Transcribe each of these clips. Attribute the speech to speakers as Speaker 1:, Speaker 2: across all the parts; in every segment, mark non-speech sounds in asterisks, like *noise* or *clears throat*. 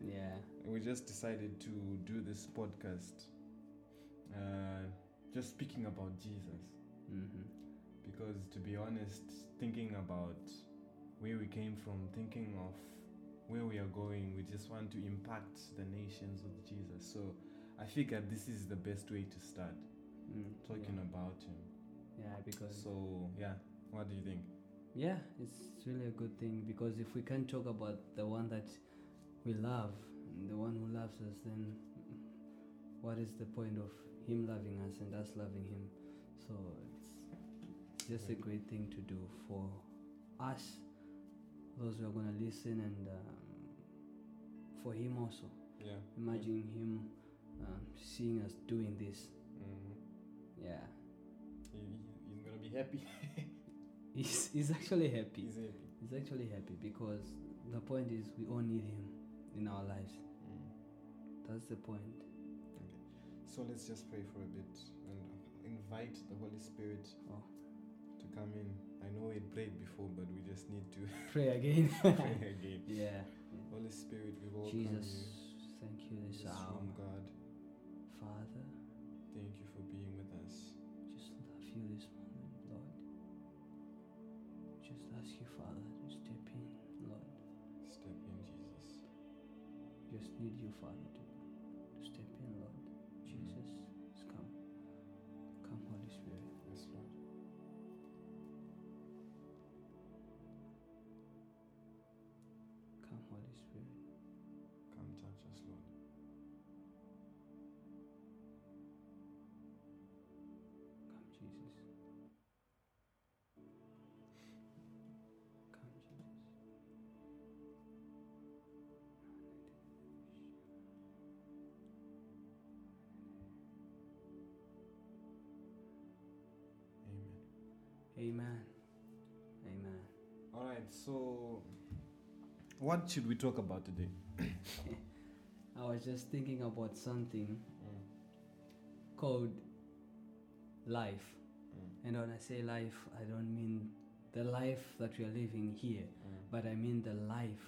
Speaker 1: Yeah.
Speaker 2: We just decided to do this podcast. Uh, just speaking about Jesus.
Speaker 1: hmm
Speaker 2: because to be honest thinking about where we came from thinking of where we are going we just want to impact the nations with jesus so i figured this is the best way to start
Speaker 1: Mm,
Speaker 2: talking
Speaker 1: yeah.
Speaker 2: about him
Speaker 1: Yeah, because
Speaker 2: so yeah what do you think
Speaker 1: yeah, it's really a good thing because if we can't talk about the one that we love, the one who loves us, then what is the point of him loving us and us loving him? So it's just a great thing to do for us, those who are gonna listen, and um, for him also.
Speaker 2: yeah
Speaker 1: Imagine him um, seeing us doing this.
Speaker 2: Mhm.
Speaker 1: Yeah,
Speaker 2: he, he- he's gonna be happy *laughs*
Speaker 1: he's, he's actually happy.
Speaker 2: he's happy
Speaker 1: He's actually happy because the point is we all need him in our lives.
Speaker 2: Mm.
Speaker 1: That's the point.
Speaker 2: okay so let's just pray for a bit and invite the holy spirit
Speaker 1: Oh.
Speaker 2: to come in i know we prayed before but we just need to *laughs*
Speaker 1: Pray again. *laughs*
Speaker 2: pray again
Speaker 1: yeah.
Speaker 2: Holy Spirit, we welcome
Speaker 1: Jesus,
Speaker 2: you.
Speaker 1: Jesus, thank you this hour.
Speaker 2: God.
Speaker 1: Father,
Speaker 2: Thank you for being with us.
Speaker 1: just love you this ask you, Father, to step in, Lord.
Speaker 2: Step in, Jesus.
Speaker 1: Just need you, Father, to, to step in, Lord. Mm-hmm. Jesus, just come. Come, Holy Spirit.
Speaker 2: Yes, Lord.
Speaker 1: Come, Holy Spirit.
Speaker 2: Come touch us, Lord. Amen.
Speaker 1: Amen.
Speaker 2: All right, so what should we talk about today? *coughs*
Speaker 1: I was just thinking about something
Speaker 2: Mm,
Speaker 1: called life.
Speaker 2: mm,
Speaker 1: And when I say life, I don't mean the life that we are living here,
Speaker 2: mm,
Speaker 1: but I mean the life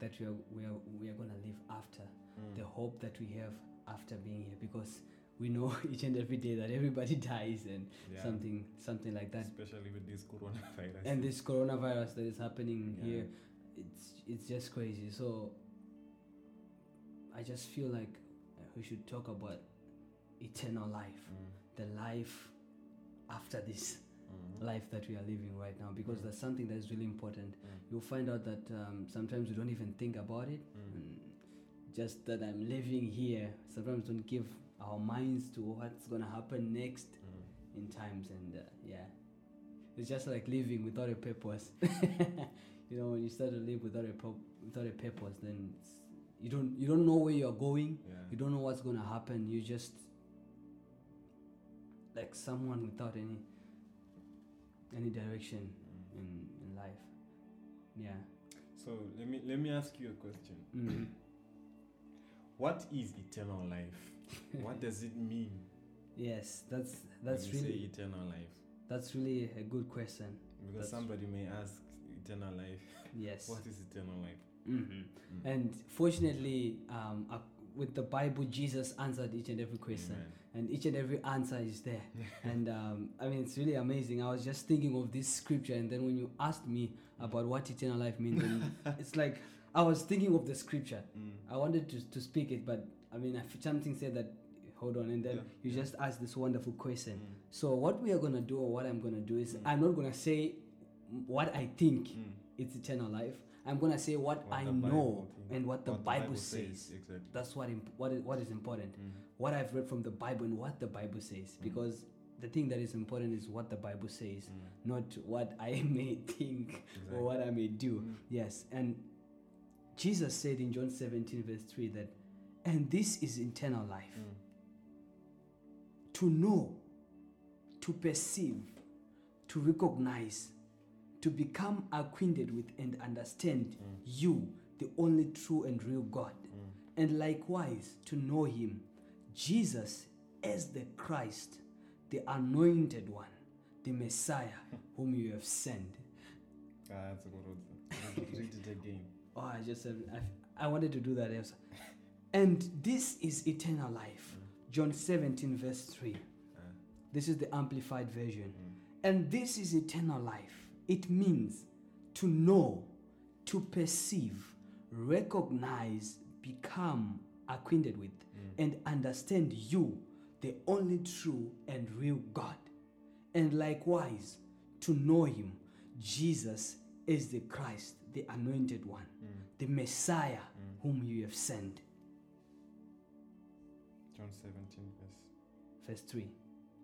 Speaker 1: that we are, we are, we are going to live after,
Speaker 2: mm.
Speaker 1: the hope that we have after being here, because we know *laughs* each and every day that everybody *laughs* dies and
Speaker 2: Yeah,
Speaker 1: something something like that.
Speaker 2: Especially with this coronavirus.
Speaker 1: And this coronavirus that is happening
Speaker 2: Yeah.
Speaker 1: here, it's it's just crazy. So I just feel like we should talk about eternal life,
Speaker 2: Mm,
Speaker 1: the life after this
Speaker 2: mhm,
Speaker 1: life that we are living right now because
Speaker 2: Mm.
Speaker 1: that's something that is really important
Speaker 2: mm,
Speaker 1: you'll find out that um, sometimes we don't even think about it
Speaker 2: mm.
Speaker 1: and just that i'm living here sometimes don't give our minds to what's going to happen next
Speaker 2: Mm.
Speaker 1: in times and uh, yeah it's just like living without a purpose *laughs* you know when you start to live without a pur- without a purpose then it's, you don't you don't know where you're going
Speaker 2: Yeah.
Speaker 1: you don't know what's going to happen you just like someone without any any direction
Speaker 2: Mm.
Speaker 1: in, in life yeah
Speaker 2: So let me let me ask you a question.
Speaker 1: Mhm.
Speaker 2: What is eternal life? *laughs* what does it mean?
Speaker 1: yes that's that's
Speaker 2: when
Speaker 1: really
Speaker 2: say eternal life.
Speaker 1: that's really a good question
Speaker 2: Because
Speaker 1: That's-
Speaker 2: somebody may ask eternal life. *laughs*
Speaker 1: yes
Speaker 2: What is eternal life?
Speaker 1: hmm
Speaker 2: Mm.
Speaker 1: and fortunately um, with the Bible, Jesus answered each and every question,
Speaker 2: Amen.
Speaker 1: and each and every answer is there. *laughs* and um, I mean, it's really amazing. I was just thinking of this scripture, and then when you asked me about what eternal life means, it's like I was thinking of the scripture.
Speaker 2: Mm.
Speaker 1: I wanted to, to speak it, but I mean, something said that hold on, and then
Speaker 2: Yeah,
Speaker 1: you
Speaker 2: yeah.
Speaker 1: just ask this wonderful question.
Speaker 2: Mm.
Speaker 1: So what we are gonna do, or what I'm gonna do, is
Speaker 2: Mm.
Speaker 1: I'm not gonna say what I think
Speaker 2: Mm.
Speaker 1: it's eternal life. I'm gonna say what,
Speaker 2: What
Speaker 1: I know
Speaker 2: Bible thinks-
Speaker 1: and what the
Speaker 2: what
Speaker 1: Bible, says.
Speaker 2: Exactly.
Speaker 1: That's what imp- what is, what is important.
Speaker 2: Mm.
Speaker 1: What I've read from the Bible and what the Bible says, because the thing that is important is what the Bible says,
Speaker 2: Mm.
Speaker 1: not what I *laughs* may think
Speaker 2: Exactly.
Speaker 1: or what I may do.
Speaker 2: Mm.
Speaker 1: Yes, and Jesus said in John 17 verse 3 that, and this is internal life,
Speaker 2: Mm.
Speaker 1: to know, to perceive, to recognize, to become acquainted with and understand
Speaker 2: Mm.
Speaker 1: you, the only true and real God,
Speaker 2: Mm.
Speaker 1: and likewise to know Him, Jesus, as the Christ, the anointed one, the Messiah, *laughs* whom you have sent.
Speaker 2: Ah, that's a good one. *laughs* Read it again.
Speaker 1: Oh, I just I, I wanted to do that. And this is eternal life. John 17, verse 3.
Speaker 2: Ah.
Speaker 1: This is the amplified version.
Speaker 2: Mm.
Speaker 1: And this is eternal life. It means to know, to perceive, recognize, become acquainted with,
Speaker 2: Mm.
Speaker 1: and understand you, the only true and real God. And likewise, to know Him, Jesus is the Christ, the anointed one,
Speaker 2: Mm.
Speaker 1: the Messiah
Speaker 2: Mm.
Speaker 1: whom you have sent.
Speaker 2: John 17, verse,
Speaker 1: Verse 3.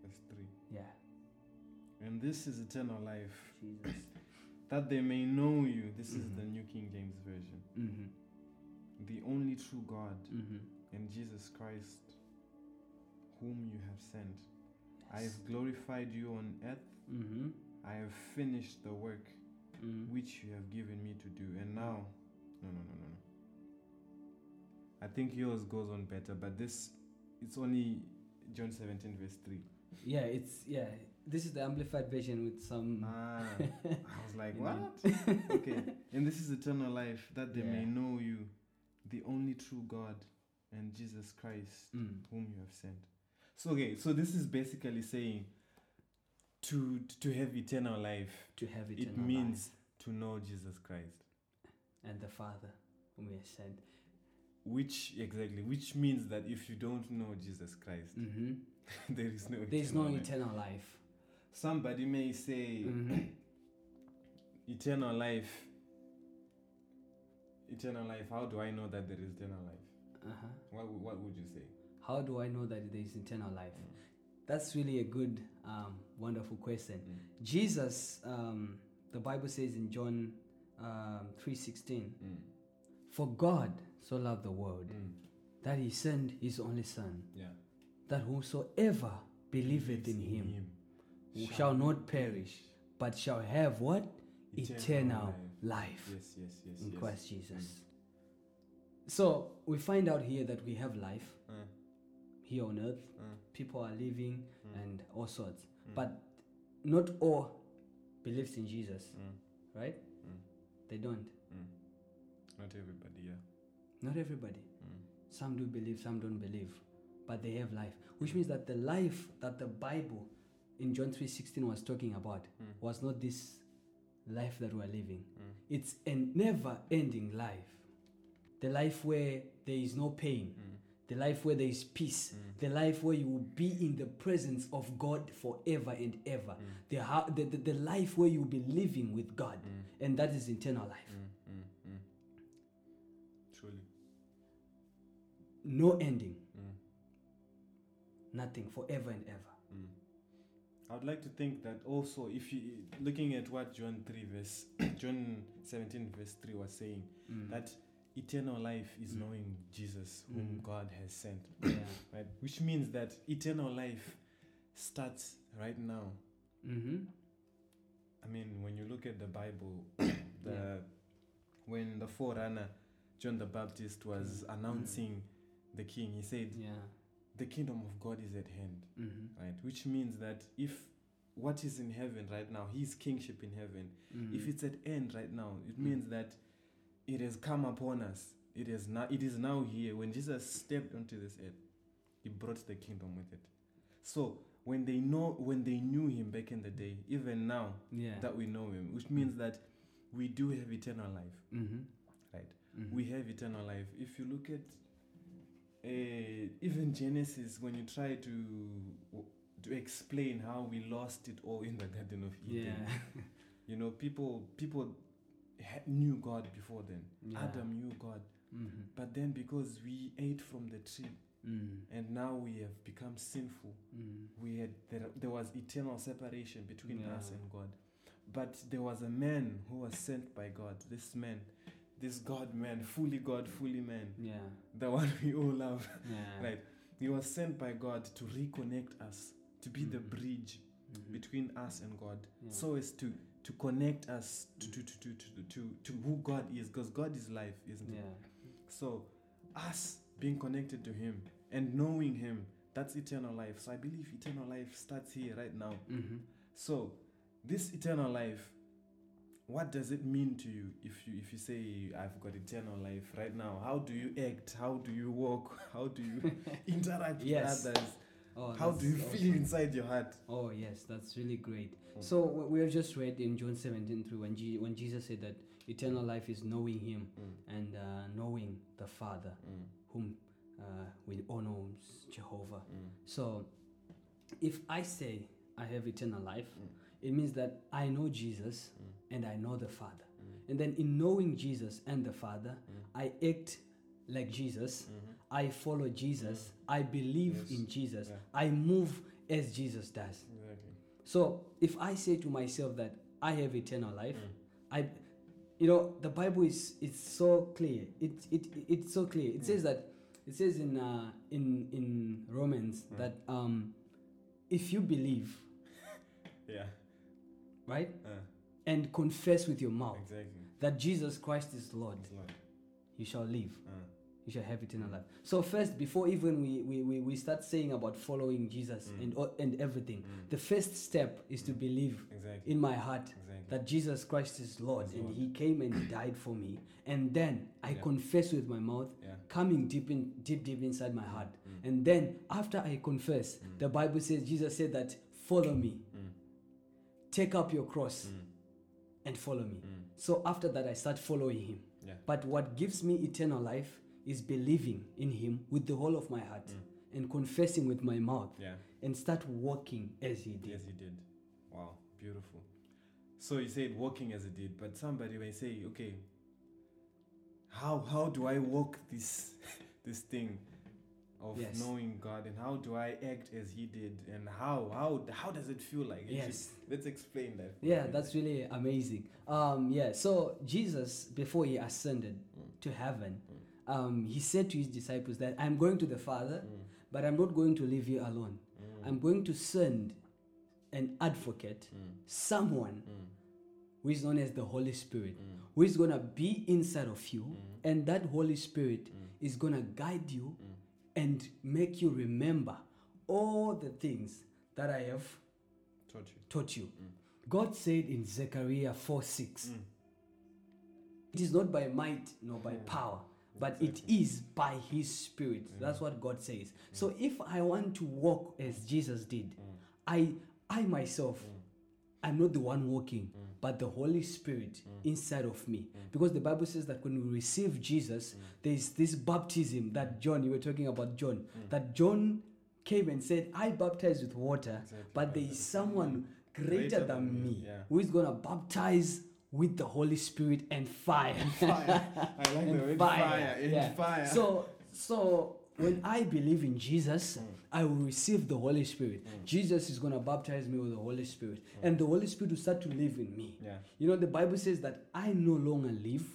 Speaker 2: verse 3.
Speaker 1: Yeah,
Speaker 2: And this is eternal life,
Speaker 1: Jesus. *clears throat*
Speaker 2: that they may know you. This is
Speaker 1: Mhm.
Speaker 2: the New King James Version.
Speaker 1: Mm-hmm.
Speaker 2: The only true God
Speaker 1: Mm-hmm.
Speaker 2: and Jesus Christ, whom you have sent. I have glorified you on earth.
Speaker 1: Mm-hmm.
Speaker 2: I have finished the work
Speaker 1: Mm-hmm.
Speaker 2: which you have given me to do. And now, no, no, no, no, no. I think yours goes on better, but this, it's only John 17, verse 3.
Speaker 1: Yeah, it's yeah. This is the amplified version with some.
Speaker 2: Ah, I was *laughs* like, what? okay. And this is eternal life, that they may know you, the only true God, and Jesus Christ,
Speaker 1: Mm.
Speaker 2: whom you have sent. So, okay, so this is basically saying to to have eternal life,
Speaker 1: To have
Speaker 2: it
Speaker 1: eternal
Speaker 2: means to know Jesus Christ.
Speaker 1: and the Father whom He has sent.
Speaker 2: Which, exactly, which means that if you don't know Jesus Christ,
Speaker 1: Mm-hmm. *laughs*
Speaker 2: there is no
Speaker 1: There is no
Speaker 2: eternal life.
Speaker 1: eternal life.
Speaker 2: Somebody may say,
Speaker 1: Mhm. *clears throat*
Speaker 2: eternal life. Eternal life. How do I know that there is eternal life?
Speaker 1: Uh-huh.
Speaker 2: What, what would you say?
Speaker 1: How do I know that there is eternal life?
Speaker 2: Mm.
Speaker 1: That's really a good, um, wonderful question.
Speaker 2: Mm.
Speaker 1: Jesus, um, the Bible says in John um, three sixteen,
Speaker 2: Mm.
Speaker 1: for God so loved the world
Speaker 2: Mm.
Speaker 1: that He sent His only Son,
Speaker 2: Yeah.
Speaker 1: that whosoever believeth in Him shall not perish, but shall have what eternal, life,
Speaker 2: Yes, yes, yes.
Speaker 1: in
Speaker 2: yes.
Speaker 1: Christ Jesus. So we find out here that we have life
Speaker 2: Uh,
Speaker 1: here on earth.
Speaker 2: uh,
Speaker 1: People are living
Speaker 2: Mm.
Speaker 1: and all sorts,
Speaker 2: mm,
Speaker 1: but not all believes in Jesus,
Speaker 2: mm,
Speaker 1: right?
Speaker 2: Mm.
Speaker 1: They don't.
Speaker 2: mm. Not everybody, yeah.
Speaker 1: Not everybody.
Speaker 2: Mm.
Speaker 1: Some do believe, some don't believe, but they have life, which means that the life that the Bible in John 3:16 was talking about
Speaker 2: Mm.
Speaker 1: was not this life that we're living.
Speaker 2: Mm.
Speaker 1: It's a never-ending life. The life where there is no pain,
Speaker 2: Mm.
Speaker 1: the life where there is peace,
Speaker 2: Mm.
Speaker 1: the life where you will be in the presence of God forever and ever.
Speaker 2: Mm.
Speaker 1: The, the, the, life where you will be living with God, and that is eternal life. No ending,
Speaker 2: Mm.
Speaker 1: nothing, forever and ever.
Speaker 2: Mm. I would like to think that also, if you looking at what John three verse *coughs* John seventeen verse three was saying,
Speaker 1: Mm.
Speaker 2: that eternal life is
Speaker 1: Mm.
Speaker 2: knowing Jesus, whom
Speaker 1: Mm.
Speaker 2: God has sent, *coughs*
Speaker 1: yeah.
Speaker 2: right? Which means that eternal life starts right now.
Speaker 1: Mm-hmm.
Speaker 2: I mean, when you look at the Bible, *coughs* the
Speaker 1: Yeah.
Speaker 2: when the forerunner John the Baptist was
Speaker 1: Mm.
Speaker 2: announcing the king, he said,
Speaker 1: Yeah.
Speaker 2: "The kingdom of God is at hand."
Speaker 1: Mm-hmm.
Speaker 2: right? Which means that if what is in heaven right now, his kingship in heaven,
Speaker 1: Mm-hmm.
Speaker 2: if it's at end right now, it
Speaker 1: Mm.
Speaker 2: means that it has come upon us. it is now it is now here. When Jesus stepped onto this earth, he brought the kingdom with it. So when they know when they knew him back in the day, even now
Speaker 1: Yeah.
Speaker 2: that we know him, which means that we do have eternal life,
Speaker 1: mm-hmm.
Speaker 2: right?
Speaker 1: Mhm.
Speaker 2: We have eternal life. If you look at even Genesis, when you try to to explain how we lost it all in the Garden of Eden,
Speaker 1: Yeah. *laughs*
Speaker 2: you know, people people knew God before then.
Speaker 1: Yeah.
Speaker 2: Adam knew God,
Speaker 1: mm-hmm.
Speaker 2: but then because we ate from the tree
Speaker 1: mm.
Speaker 2: and now we have become sinful,
Speaker 1: Mm.
Speaker 2: we had there, there was eternal separation between us and God. But there was a man who was sent by God. This man, this God man, fully God, fully man,
Speaker 1: Yeah.
Speaker 2: the one we all love,
Speaker 1: Yeah. *laughs*
Speaker 2: right? He was sent by God to reconnect us, to be the
Speaker 1: Mhm.
Speaker 2: bridge
Speaker 1: Mhm.
Speaker 2: between us and God,
Speaker 1: Yeah.
Speaker 2: so as to to connect us to to to to to, to, to who God is, because God is life, isn't it?
Speaker 1: Yeah.
Speaker 2: So, us being connected to Him and knowing Him, that's eternal life. So I believe eternal life starts here right now.
Speaker 1: Mm-hmm.
Speaker 2: So, this eternal life, what does it mean to you if you if you say I've got eternal life right now? How do you act? How do you walk? *laughs* How do you *laughs* interact
Speaker 1: Yes.
Speaker 2: with others?
Speaker 1: Oh,
Speaker 2: How do you
Speaker 1: that's
Speaker 2: feel inside your heart?
Speaker 1: Oh yes, that's really great.
Speaker 2: Mm.
Speaker 1: So we have just read in John 17 through when, G- when Jesus said that eternal life is knowing Him
Speaker 2: Mm,
Speaker 1: and uh, knowing the Father,
Speaker 2: mm,
Speaker 1: whom uh, we all know Jehovah.
Speaker 2: mm,
Speaker 1: So if I say I have eternal life,
Speaker 2: Mm.
Speaker 1: it means that I know Jesus and I know the Father.
Speaker 2: mm,
Speaker 1: And then in knowing Jesus and the Father,
Speaker 2: Mm.
Speaker 1: I act like Jesus.
Speaker 2: mhm.
Speaker 1: I follow Jesus. I believe
Speaker 2: Yes.
Speaker 1: in Jesus.
Speaker 2: Yeah.
Speaker 1: I move as Jesus does.
Speaker 2: Exactly.
Speaker 1: So if I say to myself that I have eternal life,
Speaker 2: Mm.
Speaker 1: I, you know, the Bible is it's so clear. It it it's so clear. It
Speaker 2: Mm.
Speaker 1: says that it says in uh, in in Romans
Speaker 2: Mm.
Speaker 1: that um, if you believe, *laughs*
Speaker 2: Yeah.
Speaker 1: right,
Speaker 2: Uh,
Speaker 1: and confess with your mouth
Speaker 2: exactly.
Speaker 1: that Jesus Christ is Lord,
Speaker 2: Lord.
Speaker 1: you shall live.
Speaker 2: Uh,
Speaker 1: You shall have eternal life. So first, before even we, we, we, we start saying about following Jesus
Speaker 2: Mm.
Speaker 1: and and everything,
Speaker 2: mm,
Speaker 1: the first step is to believe
Speaker 2: exactly.
Speaker 1: in my heart
Speaker 2: Exactly.
Speaker 1: that Jesus Christ is Lord and
Speaker 2: Lord.
Speaker 1: He came and He *coughs* died for me. And then I
Speaker 2: Yeah.
Speaker 1: confess with my mouth,
Speaker 2: yeah.
Speaker 1: coming deep in deep deep inside my heart.
Speaker 2: Mm.
Speaker 1: And then after I confess,
Speaker 2: Mm.
Speaker 1: the Bible says Jesus said that follow me,
Speaker 2: Mm.
Speaker 1: take up your cross
Speaker 2: Mm.
Speaker 1: And follow me.
Speaker 2: Mm.
Speaker 1: So after that I start following Him.
Speaker 2: Yeah.
Speaker 1: But what gives me eternal life is believing in Him with the whole of my heart
Speaker 2: Mm.
Speaker 1: and confessing with my mouth
Speaker 2: Yeah.
Speaker 1: and start walking as He did.
Speaker 2: Yes, he did. Wow, beautiful. So you said walking as he did, but somebody may say, okay, how how do I walk this *laughs* this thing of
Speaker 1: Yes.
Speaker 2: knowing God, and how do I act as He did, and how how how does it feel like? Actually,
Speaker 1: Yes.
Speaker 2: let's explain that.
Speaker 1: Yeah, that's really amazing. Um, yeah, so Jesus, before he ascended
Speaker 2: Mm.
Speaker 1: to heaven, um, he said to his disciples that I'm going to the Father,
Speaker 2: Mm,
Speaker 1: but I'm not going to leave you alone.
Speaker 2: mm,
Speaker 1: I'm going to send an advocate,
Speaker 2: mm,
Speaker 1: someone
Speaker 2: mm,
Speaker 1: who is known as the Holy Spirit,
Speaker 2: mm,
Speaker 1: who is going to be inside of you,
Speaker 2: mm,
Speaker 1: and that Holy Spirit
Speaker 2: mm,
Speaker 1: is going to guide you
Speaker 2: mm.
Speaker 1: And make you remember all the things that I have
Speaker 2: Taught you.
Speaker 1: taught you.
Speaker 2: Mm.
Speaker 1: God said in Zechariah 4 6,
Speaker 2: Mm.
Speaker 1: It is not by might nor by
Speaker 2: Mm.
Speaker 1: power, but it
Speaker 2: Exactly.
Speaker 1: is by His Spirit.
Speaker 2: Mm.
Speaker 1: That's what God says. So if I want to walk as Jesus did,
Speaker 2: Mm.
Speaker 1: I I myself,
Speaker 2: Mm.
Speaker 1: I'm not the one walking,
Speaker 2: Mm.
Speaker 1: But the Holy Spirit
Speaker 2: Mm.
Speaker 1: inside of me.
Speaker 2: Mm.
Speaker 1: Because the Bible says that when we receive Jesus,
Speaker 2: Mm.
Speaker 1: there's this baptism that John, you were talking about John,
Speaker 2: Mm.
Speaker 1: that John came and said, I baptize with water,
Speaker 2: Exactly.
Speaker 1: but there is someone greater,
Speaker 2: Greater
Speaker 1: than,
Speaker 2: than me, yeah.
Speaker 1: who is going to baptize with the Holy Spirit and fire.
Speaker 2: Fire. I like *laughs* the word
Speaker 1: fire,
Speaker 2: fire. and
Speaker 1: yeah.
Speaker 2: fire.
Speaker 1: So, so when I believe in Jesus,
Speaker 2: Mm.
Speaker 1: I will receive the Holy Spirit.
Speaker 2: Mm.
Speaker 1: Jesus is going to baptize me with the Holy Spirit, and the Holy Spirit will start to live in me.
Speaker 2: yeah.
Speaker 1: You know, the Bible says that I no longer live,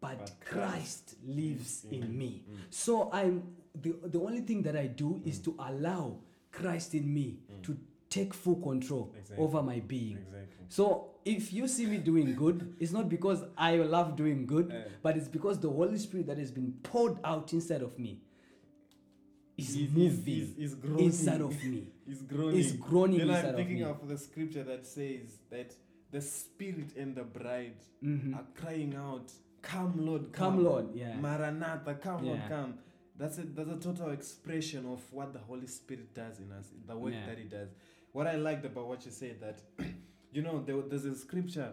Speaker 1: but,
Speaker 2: But
Speaker 1: Christ lives
Speaker 2: in me. Mm.
Speaker 1: So I'm the, the only thing that I do is
Speaker 2: Mm.
Speaker 1: to allow Christ in me
Speaker 2: Mm.
Speaker 1: to take full control
Speaker 2: Exactly.
Speaker 1: over my being.
Speaker 2: Exactly.
Speaker 1: So if you see me doing good, it's not because I love doing good,
Speaker 2: Yeah.
Speaker 1: but it's because the Holy Spirit that has been poured out inside of me is
Speaker 2: He's- he's-
Speaker 1: moving
Speaker 2: he's- he's groaning.
Speaker 1: inside of me. *laughs*
Speaker 2: He's groaning.
Speaker 1: Is groaning
Speaker 2: Then
Speaker 1: inside
Speaker 2: I'm thinking
Speaker 1: me.
Speaker 2: of, the scripture that says that the spirit and the bride
Speaker 1: Mhm.
Speaker 2: are crying out, come Lord,
Speaker 1: Come, Lord, yeah.
Speaker 2: Maranatha, come Lord, come. That's a that's a total expression of what the Holy Spirit does in us, the work
Speaker 1: Yeah.
Speaker 2: that He does. What I liked about what you said that, *clears throat* you know, there, there's a scripture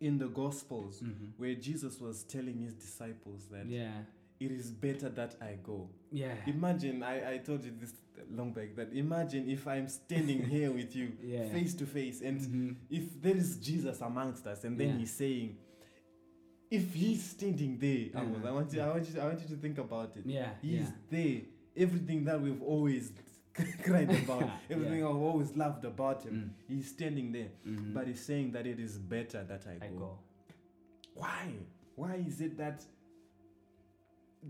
Speaker 2: in the Gospels
Speaker 1: Mhm.
Speaker 2: where Jesus was telling his disciples that
Speaker 1: Yeah.
Speaker 2: It is better that I go.
Speaker 1: Yeah.
Speaker 2: Imagine, I, I told you this long back that imagine if I'm standing *laughs* here with you
Speaker 1: Yeah.
Speaker 2: face to face and
Speaker 1: Mhm.
Speaker 2: if there is Jesus amongst us and then
Speaker 1: Yeah.
Speaker 2: he's saying, if he's standing there,
Speaker 1: Uh-huh.
Speaker 2: I want you, I want you, I want you to think about it.
Speaker 1: Yeah.
Speaker 2: He's there. Everything that we've always *laughs* cried about, *laughs* everything I've always loved about him,
Speaker 1: Mm.
Speaker 2: he's standing there.
Speaker 1: Mhm.
Speaker 2: But he's saying that it is better that I,
Speaker 1: I
Speaker 2: go.
Speaker 1: go.
Speaker 2: Why? Why is it that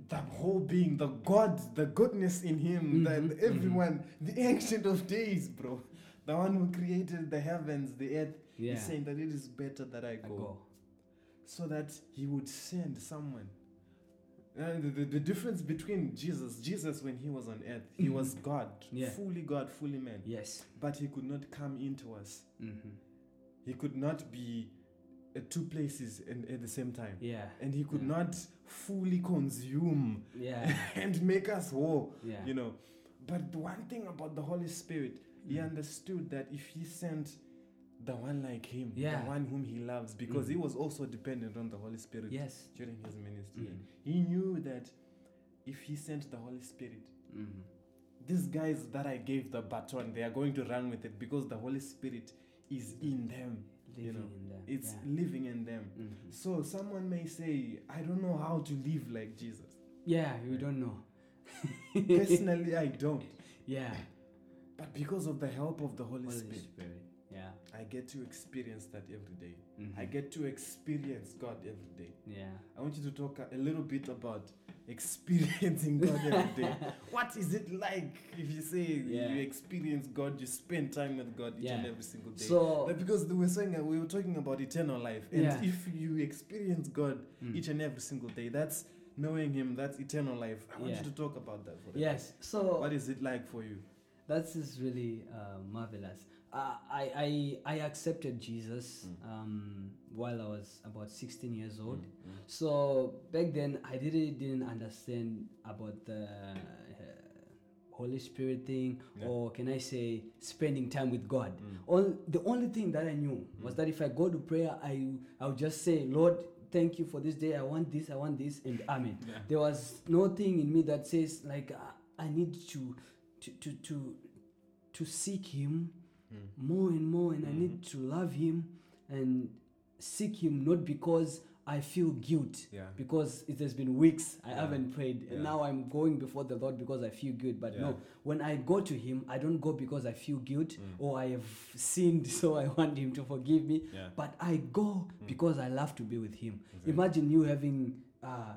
Speaker 2: the whole being, the God, the goodness in him,
Speaker 1: Mhm,
Speaker 2: that everyone, the ancient of days, bro, the one who created the heavens, the earth,
Speaker 1: Yeah.
Speaker 2: He's saying that it is better that I
Speaker 1: I
Speaker 2: go,
Speaker 1: go.
Speaker 2: so that he would send someone. And the, the, the difference between Jesus, Jesus when he was on earth, he was God,
Speaker 1: Mm-hmm. Yeah.
Speaker 2: fully God, fully man,
Speaker 1: Yes.
Speaker 2: but he could not come into us.
Speaker 1: Mm-hmm.
Speaker 2: He could not be at two places and at the same time.
Speaker 1: Yeah.
Speaker 2: And he could
Speaker 1: Yeah.
Speaker 2: not fully consume
Speaker 1: Yeah. *laughs*
Speaker 2: and make us whole,
Speaker 1: Yeah.
Speaker 2: you know. But the one thing about the Holy Spirit, he
Speaker 1: Mm.
Speaker 2: understood that if he sent the one like him,
Speaker 1: Yeah.
Speaker 2: the one whom he loves, because he
Speaker 1: Mhm.
Speaker 2: was also dependent on the Holy Spirit
Speaker 1: Yes.
Speaker 2: during his ministry.
Speaker 1: Mm.
Speaker 2: He knew that if he sent the Holy Spirit,
Speaker 1: Mm-hmm.
Speaker 2: these guys that I gave the baton, they are going to run with it because the Holy Spirit is in them.
Speaker 1: Living
Speaker 2: you know,
Speaker 1: in them.
Speaker 2: it's
Speaker 1: yeah.
Speaker 2: living in them.
Speaker 1: Mhm.
Speaker 2: So someone may say, I don't know how to live like Jesus.
Speaker 1: Yeah, you don't know.
Speaker 2: Personally, I don't. *laughs*
Speaker 1: Yeah.
Speaker 2: But because of the help of the Holy,
Speaker 1: Holy
Speaker 2: Spirit,
Speaker 1: Spirit. Yeah.
Speaker 2: I get to experience that every day.
Speaker 1: Mhm.
Speaker 2: I get to experience God every day.
Speaker 1: Yeah.
Speaker 2: I want you to talk a, little bit about *laughs* experiencing God every day. *laughs* what is it like if you say
Speaker 1: Yeah.
Speaker 2: you experience God, you spend time with God each and every single day?
Speaker 1: So
Speaker 2: Like, because we were saying uh, we were talking about eternal life, and
Speaker 1: Yeah.
Speaker 2: if you experience God
Speaker 1: Mm.
Speaker 2: each and every single day, that's knowing Him. That's eternal life. I want
Speaker 1: Yeah.
Speaker 2: you to talk about that for
Speaker 1: yes. So
Speaker 2: What is it like for you?
Speaker 1: That is really uh, marvelous. I, I I accepted Jesus
Speaker 2: Mm.
Speaker 1: um, while I was about 16 years old.
Speaker 2: Mm,
Speaker 1: So back then I really didn't understand about the uh, Holy Spirit thing,
Speaker 2: Yeah.
Speaker 1: or can I say spending time with God.
Speaker 2: Mm.
Speaker 1: All the only thing that I knew was that if I go to prayer, I I would just say, Lord, thank you for this day. I want this. I want this, and Amen.
Speaker 2: Yeah.
Speaker 1: There was nothing in me that says like I, I need to to to to to seek Him
Speaker 2: Mm.
Speaker 1: more and more, and I
Speaker 2: Mhm.
Speaker 1: need to love Him and seek Him not because I feel guilt
Speaker 2: Yeah.
Speaker 1: because it has been weeks I
Speaker 2: Yeah.
Speaker 1: haven't prayed
Speaker 2: Yeah.
Speaker 1: and now I'm going before the Lord because I feel good. But no, when I go to Him, I don't go because I feel guilt
Speaker 2: Mm.
Speaker 1: or I have sinned, *laughs* so I want Him to forgive me. But I go
Speaker 2: Mm.
Speaker 1: because I love to be with Him.
Speaker 2: Exactly.
Speaker 1: Imagine you having uh,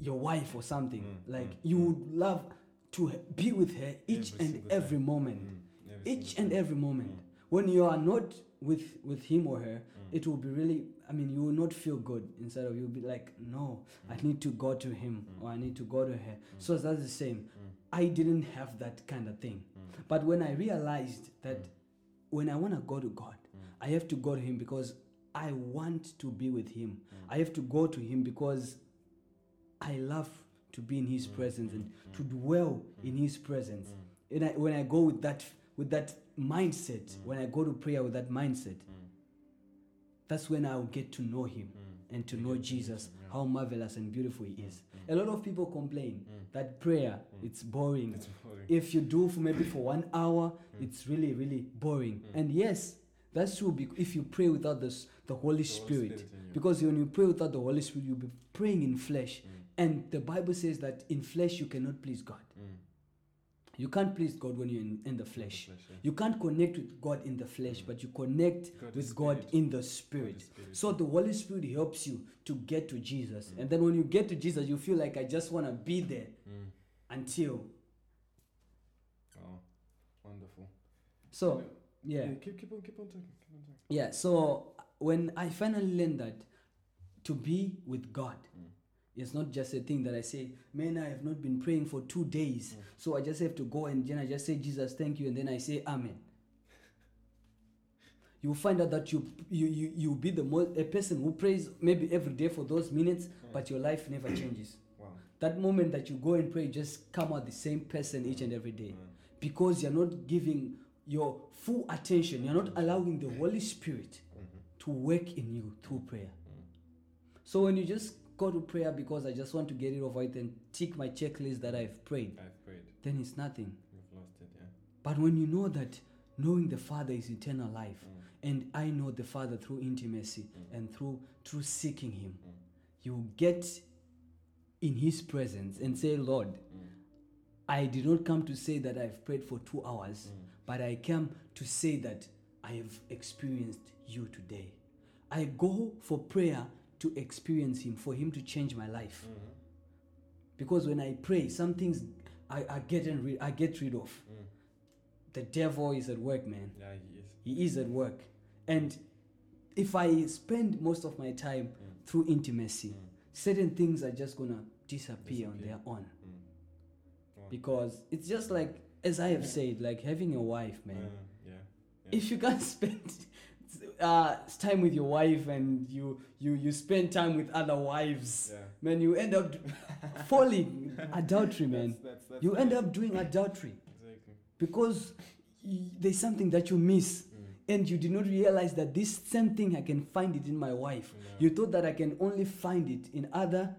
Speaker 1: your wife or something
Speaker 2: Mm,
Speaker 1: like
Speaker 2: mm,
Speaker 1: you
Speaker 2: mm.
Speaker 1: would love to be with her each
Speaker 2: Every
Speaker 1: and every
Speaker 2: time.
Speaker 1: moment
Speaker 2: Mm.
Speaker 1: Each and every moment.
Speaker 2: Mm.
Speaker 1: when you are not with with him or her
Speaker 2: Mm.
Speaker 1: it will be really i mean you will not feel good inside of you. You'll be like no i
Speaker 2: Mm.
Speaker 1: need to go to him
Speaker 2: Mm.
Speaker 1: or i need to go to her.
Speaker 2: Mm.
Speaker 1: so that's the same. I didn't have that kind of thing. But when i realized that when i want to go to god i have to go to him because i want to be with him. I have to go to him because i love to be in his presence and to dwell in his presence. And I, when I go with that with that mindset,
Speaker 2: Mm.
Speaker 1: when I go to prayer with that mindset,
Speaker 2: Mm.
Speaker 1: that's when I'll get to know Him
Speaker 2: Mm.
Speaker 1: and to know
Speaker 2: get to meet
Speaker 1: Jesus,
Speaker 2: yeah.
Speaker 1: how marvelous and beautiful He is.
Speaker 2: Mm.
Speaker 1: A lot of people complain
Speaker 2: Mm.
Speaker 1: that prayer
Speaker 2: Mm.
Speaker 1: it's boring.
Speaker 2: It's boring.
Speaker 1: If you do for maybe for one hour, it's really really boring. And yes, that's true. If you pray without this, the Holy
Speaker 2: The Holy
Speaker 1: Spirit,
Speaker 2: you.
Speaker 1: because when you pray without the Holy Spirit, you'll be praying in flesh. And the Bible says that in flesh you cannot please God.
Speaker 2: Mm.
Speaker 1: You can't please God when you're in, in the flesh.
Speaker 2: flesh, yeah.
Speaker 1: You can't connect with God in the flesh, but you connect
Speaker 2: God
Speaker 1: with God in the spirit.
Speaker 2: Spirit,
Speaker 1: So the Holy Spirit helps you to get to Jesus.
Speaker 2: Mm.
Speaker 1: And then when you get to Jesus, you feel like I just want to be there
Speaker 2: Mm.
Speaker 1: until.
Speaker 2: Oh, wonderful.
Speaker 1: So, yeah.
Speaker 2: keep keep on keep on talking. Keep on talking.
Speaker 1: Yeah. So when I finally learned that to be with God
Speaker 2: Mm.
Speaker 1: Is not just a thing that I say, man, I have not been praying for two days.
Speaker 2: Mm.
Speaker 1: So I just have to go and then I just say, Jesus, thank you. And then I say, Amen. *laughs* you find out that you you you you be the most a person who prays maybe every day for those minutes, mm. but your life never *coughs* changes.
Speaker 2: Wow.
Speaker 1: That moment that you go and pray, just come out the same person each and mm. every day, mm. because you're not giving your full attention. You're not allowing the Holy Spirit mm-hmm. to work in you through prayer. So when you just go to prayer because I just want to get it over it and tick my checklist that I've prayed,
Speaker 2: I've prayed.
Speaker 1: then it's nothing.
Speaker 2: You've lost it, yeah.
Speaker 1: But when you know that knowing the Father is eternal life, mm. and I know the Father through intimacy mm. and through through seeking Him, mm. you get in His presence and say, Lord, I did not come to say that I've prayed for two hours, but I came to say that I have experienced you today. I go for prayer to experience Him, for Him to change my life. Because when I pray, some things I, I get rid, I get rid of. The devil is at work, man.
Speaker 2: Yeah, he is.
Speaker 1: He is at work. And if I spend most of my time through intimacy, certain things are just gonna disappear, on their own.
Speaker 2: Wow.
Speaker 1: Because it's just like, as I have said, like having a wife, man.
Speaker 2: Uh, yeah.
Speaker 1: If you can't *laughs* spend uh, time with your wife and you you you spend time with other wives,
Speaker 2: Yeah.
Speaker 1: man, you end up *laughs* falling adultery, man.
Speaker 2: That's, that's, that's
Speaker 1: You end up doing adultery
Speaker 2: Exactly.
Speaker 1: because y- there's something that you miss
Speaker 2: Mm.
Speaker 1: and you did not realize that this same thing I can find it in my wife. You thought that I can only find it in other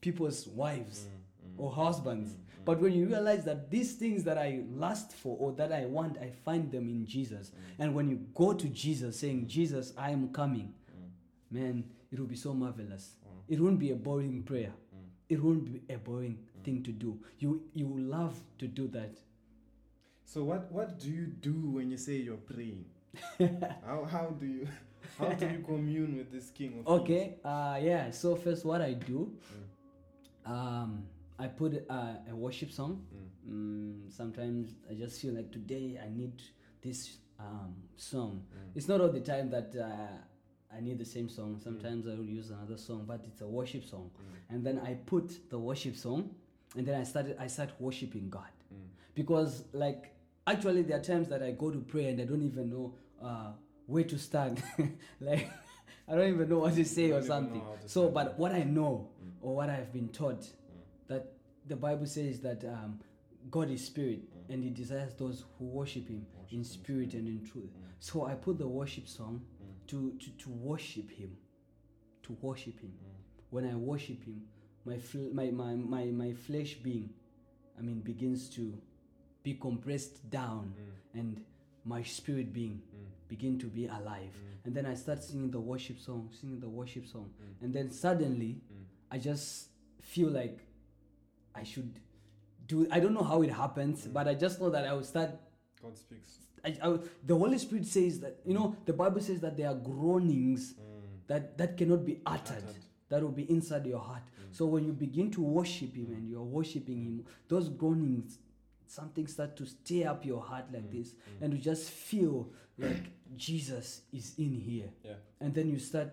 Speaker 1: people's wives
Speaker 2: Mm,
Speaker 1: or husbands. But when you realize that these things that I lust for or that I want, I find them in Jesus.
Speaker 2: Mm.
Speaker 1: And when you go to Jesus saying, Jesus, I am coming,
Speaker 2: Mm.
Speaker 1: man, it will be so marvelous. It won't be a boring prayer.
Speaker 2: Mm.
Speaker 1: It won't be a boring thing to do. You you love to do that.
Speaker 2: So what what do you do when you say you're praying? *laughs* how how do you how do you *laughs* commune with this King of
Speaker 1: Okay, uh, yeah. So first, what I do, um, I put uh, a worship song. Mm, sometimes I just feel like today I need this um, song. It's not all the time that uh, I need the same song. Sometimes I will use another song, but it's a worship song. And then I put the worship song, and then I started. I start worshiping God, because like actually there are times that I go to pray and I don't even know uh, where to start. *laughs* like *laughs* I don't even know what to say or
Speaker 2: don't even know
Speaker 1: something. So, but what I know or what I've been taught the Bible says that um, God is spirit and He desires those who worship Him in spirit and in truth. So I put the worship song to, to, to worship Him, to worship Him. When I worship Him, my, fl- my, my, my, my flesh being, I mean, begins to be compressed down and my spirit being begin to be alive. And then i start singing the worship song singing the worship song. And then suddenly i just feel like i should do i don't know how it happens but i just know that i will start
Speaker 2: God speaks.
Speaker 1: I, I, the holy spirit says that you know the bible says that there are groanings mm. that that cannot be uttered,
Speaker 2: Uttered.
Speaker 1: that will be inside your heart. Mm. So when you begin to worship him and mm. you're worshiping him those groanings something start to stir up your heart like this and you just feel like *clears throat* jesus is in here.
Speaker 2: Yeah.
Speaker 1: and then you start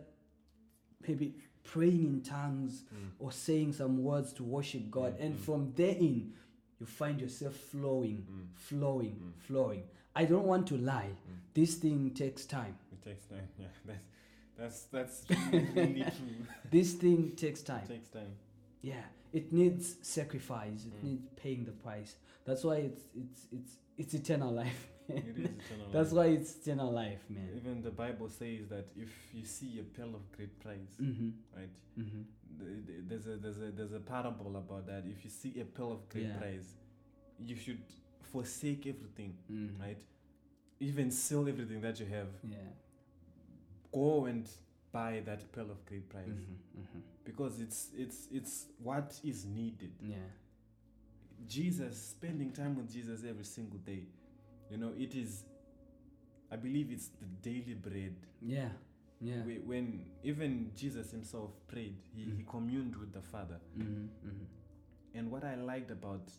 Speaker 1: maybe praying in tongues mm. or saying some words to worship god. Mm, and mm. from therein you find yourself flowing flowing flowing. I don't want to lie. This thing takes time.
Speaker 2: It takes time. *laughs* Yeah. That's that's that's really, really *laughs* true.
Speaker 1: this thing takes time.
Speaker 2: It takes time.
Speaker 1: yeah. It needs sacrifice. It needs paying the price. That's why it's it's it's it's eternal life *laughs*
Speaker 2: It is eternal.
Speaker 1: that's
Speaker 2: life.
Speaker 1: why it's eternal life man
Speaker 2: Even the Bible says that if you see a pearl of great price,
Speaker 1: mm-hmm
Speaker 2: right?
Speaker 1: mm-hmm
Speaker 2: th- th- There's a there's a there's a parable about that. If you see a pearl of great
Speaker 1: Yeah.
Speaker 2: price, you should forsake everything,
Speaker 1: mm-hmm
Speaker 2: right? Even sell everything that you have.
Speaker 1: yeah
Speaker 2: Go and buy that pearl of great price
Speaker 1: mm-hmm, mm-hmm.
Speaker 2: because it's it's it's what is needed.
Speaker 1: yeah
Speaker 2: Jesus, spending time with Jesus every single day, you know, it is. I believe it's the daily bread.
Speaker 1: yeah yeah
Speaker 2: Whe- When even Jesus himself prayed, he, he
Speaker 1: Mm.
Speaker 2: communed with the Father.
Speaker 1: mm-hmm, mm-hmm.
Speaker 2: And what I liked about,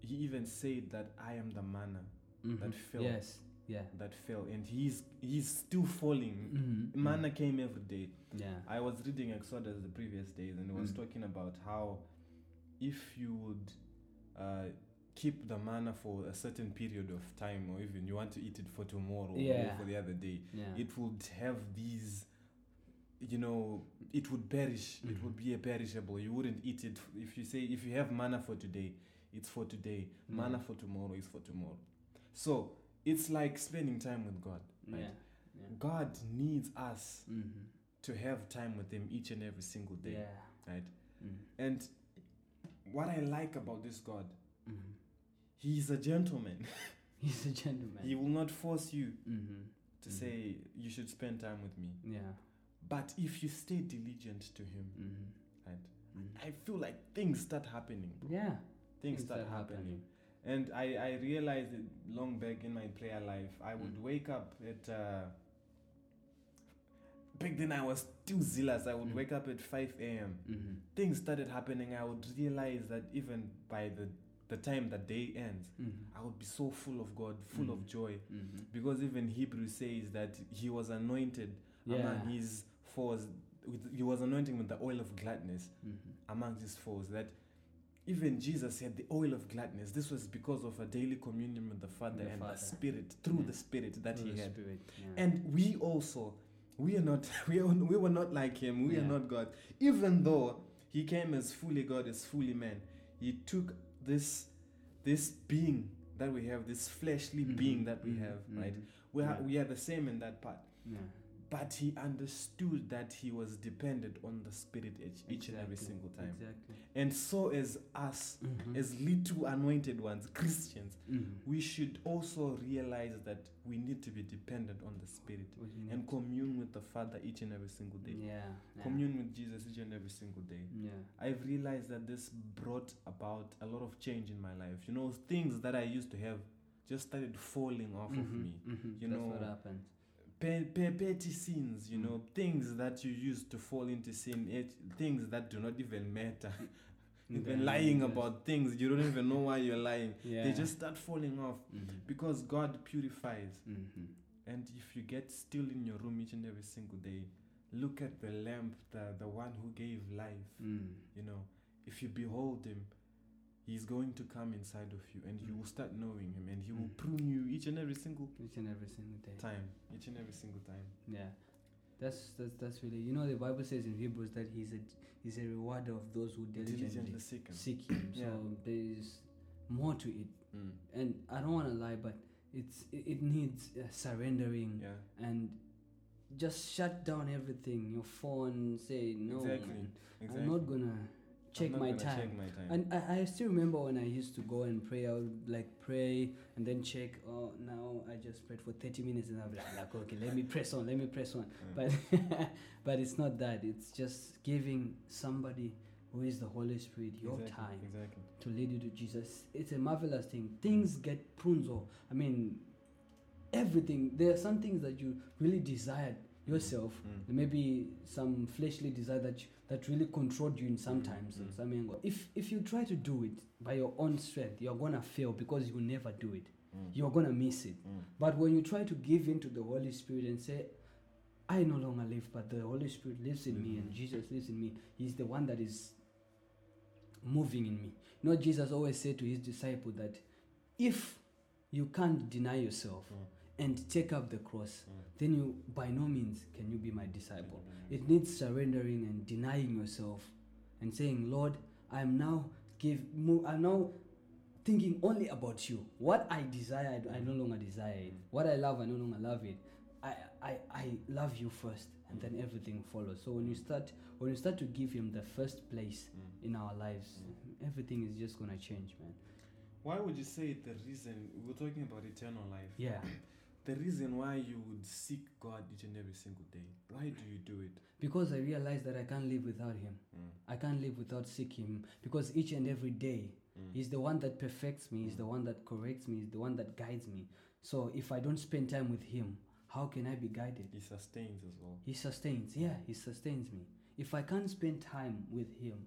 Speaker 2: he even said that I am the manna
Speaker 1: Mhm.
Speaker 2: fell.
Speaker 1: Yes. Yeah.
Speaker 2: that fell, and he's he's still falling.
Speaker 1: Mhm,
Speaker 2: Manna came every day.
Speaker 1: Yeah.
Speaker 2: I was reading Exodus the previous days, and it was
Speaker 1: Mm.
Speaker 2: talking about how if you would uh, keep the manna for a certain period of time, or even you want to eat it for tomorrow
Speaker 1: Yeah.
Speaker 2: or for the other day,
Speaker 1: Yeah.
Speaker 2: it would have these you know it would perish it
Speaker 1: Mhm.
Speaker 2: would be a perishable you wouldn't eat it if you say if you have manna for today it's for today
Speaker 1: Yeah.
Speaker 2: manna for tomorrow is for tomorrow so it's like spending time with god right
Speaker 1: Yeah. Yeah.
Speaker 2: god needs us
Speaker 1: Mm-hmm.
Speaker 2: to have time with him each and every single day
Speaker 1: Yeah.
Speaker 2: right
Speaker 1: Mm.
Speaker 2: and what i like about this god
Speaker 1: Mm-hmm.
Speaker 2: he's a gentleman *laughs*
Speaker 1: He's a gentleman.
Speaker 2: he will not force you
Speaker 1: mm-hmm.
Speaker 2: to
Speaker 1: Mhm.
Speaker 2: say you should spend time with me
Speaker 1: Yeah.
Speaker 2: but if you stay diligent to him
Speaker 1: Mm-hmm.
Speaker 2: right
Speaker 1: Mm.
Speaker 2: I feel like things start happening. bro.
Speaker 1: Yeah.
Speaker 2: Things start happening. And I, I realized it long back in my prayer life. I would
Speaker 1: Mm.
Speaker 2: wake up at. Uh, back then, I was still zealous. I would
Speaker 1: Mm.
Speaker 2: wake up at 5 a.m.
Speaker 1: Mm-hmm.
Speaker 2: Things started happening. I would realize that even by the, the time the day ends,
Speaker 1: Mm-hmm.
Speaker 2: I would be so full of God, full
Speaker 1: Mm.
Speaker 2: of joy.
Speaker 1: Mm-hmm.
Speaker 2: Because even Hebrew says that he was anointed
Speaker 1: Yeah.
Speaker 2: among his foes. With, he was anointing with the oil of gladness.
Speaker 1: Mm-hmm.
Speaker 2: among his foes that even Jesus had the oil of gladness. This was because of a daily communion with the Father
Speaker 1: The
Speaker 2: and
Speaker 1: Father.
Speaker 2: the Spirit through
Speaker 1: Yeah.
Speaker 2: the Spirit that
Speaker 1: Through
Speaker 2: he had.
Speaker 1: Spirit. Yeah.
Speaker 2: And we also, we are not, *laughs* we are, we were not like him. We are not God. Even though he came as fully God, as fully man, he took this, this being that we have, this fleshly
Speaker 1: Mhm,
Speaker 2: being that we have, right?
Speaker 1: mhm.
Speaker 2: We are,
Speaker 1: Yeah.
Speaker 2: we are the same in that part.
Speaker 1: Yeah.
Speaker 2: But he understood that he was dependent on the Spirit each, each and every single time.
Speaker 1: Exactly.
Speaker 2: And so as us,
Speaker 1: Mhm.
Speaker 2: as little anointed ones, Christians,
Speaker 1: Mhm.
Speaker 2: we should also realize that we need to be dependent on the Spirit and commune with the Father each and every single day.
Speaker 1: Yeah. yeah.
Speaker 2: Commune with Jesus each and every single day.
Speaker 1: Yeah.
Speaker 2: I've realized that this brought about a lot of change in my life. You know, things that I used to have just started falling off of
Speaker 1: Mhm,
Speaker 2: me.
Speaker 1: mhm.
Speaker 2: You
Speaker 1: That's what
Speaker 2: know,
Speaker 1: happens.
Speaker 2: Pe- pe- petty sins, you know, things that you used to fall into sin, it, things that do not even matter. *laughs* Been lying
Speaker 1: yes.
Speaker 2: about things you don't even know why you're lying.
Speaker 1: Yeah.
Speaker 2: They just start falling off
Speaker 1: Mhm.
Speaker 2: because God purifies.
Speaker 1: Mhm.
Speaker 2: And if you get still in your room each and every single day, look at the lamp, the, the one who gave life.
Speaker 1: Mm.
Speaker 2: You know, if you behold him, he's going to come inside of you and you will start knowing him and he will
Speaker 1: Mm.
Speaker 2: prune you each and every single
Speaker 1: Each and every single day.
Speaker 2: time. Each and every single time.
Speaker 1: Yeah, that's that's that's really you know the Bible says in Hebrews that he's a he's a rewarder of those who diligently
Speaker 2: Diligently seek him.
Speaker 1: seek him.
Speaker 2: Yeah.
Speaker 1: So there is more to it,
Speaker 2: Mm.
Speaker 1: and I don't want to lie, but it's it, it needs uh, surrendering
Speaker 2: Yeah.
Speaker 1: and just shut down everything. Your phone, say no,
Speaker 2: Exactly.
Speaker 1: man,
Speaker 2: Exactly.
Speaker 1: I'm not gonna check
Speaker 2: I'm
Speaker 1: my time.
Speaker 2: Check my time.
Speaker 1: And I, I still remember when I used to go and pray, I would like pray and then check, oh, now I just prayed for 30 minutes and be like, like, okay, let me press on, let me press on. But, *laughs* but it's not that. It's just giving somebody who is the Holy Spirit your
Speaker 2: exactly.
Speaker 1: time
Speaker 2: Exactly.
Speaker 1: to lead you to Jesus. It's a marvelous thing. Things mm. get prunes or, I mean, everything. There are some things that you really desired yourself
Speaker 2: Mm.
Speaker 1: maybe some fleshly desire that you, that really controlled you in sometimes
Speaker 2: Mm.
Speaker 1: or something. If if you try to do it by your own strength, you're gonna fail because you never do it.
Speaker 2: Mm.
Speaker 1: You're gonna miss it.
Speaker 2: Mm.
Speaker 1: But when you try to give in to the Holy Spirit and say, I no longer live, but the Holy Spirit lives in me and
Speaker 2: Mhm.
Speaker 1: Jesus lives in me, He's the one that is moving in me. You know, Jesus always said to his disciple that if you can't deny yourself
Speaker 2: Mm.
Speaker 1: And take up the cross,
Speaker 2: Mm.
Speaker 1: then you by no means can you be my disciple.
Speaker 2: Mm.
Speaker 1: It needs surrendering and denying yourself and saying, Lord, I'm now give mo- I'm now thinking only about you. What I desire, I, I no longer desire it. What I love, I no longer love it. I, I, I love you first, and then everything follows. So when you start when you start to give him the first place
Speaker 2: Mm.
Speaker 1: in our lives, everything is just gonna change, man.
Speaker 2: Why would you say the reason we're talking about eternal life?
Speaker 1: Yeah.
Speaker 2: The reason why you would seek God each and every single day. Why do you do it?
Speaker 1: Because I realize that I can't live without him.
Speaker 2: Mm.
Speaker 1: I can't live without seeking him. Because each and every day
Speaker 2: Mm.
Speaker 1: He's the one that perfects me. He's the one that corrects me. He's the one that guides me. So if I don't spend time with Him, how can I be guided?
Speaker 2: He sustains as well.
Speaker 1: He sustains. Yeah, He sustains me. If I can't spend time with Him,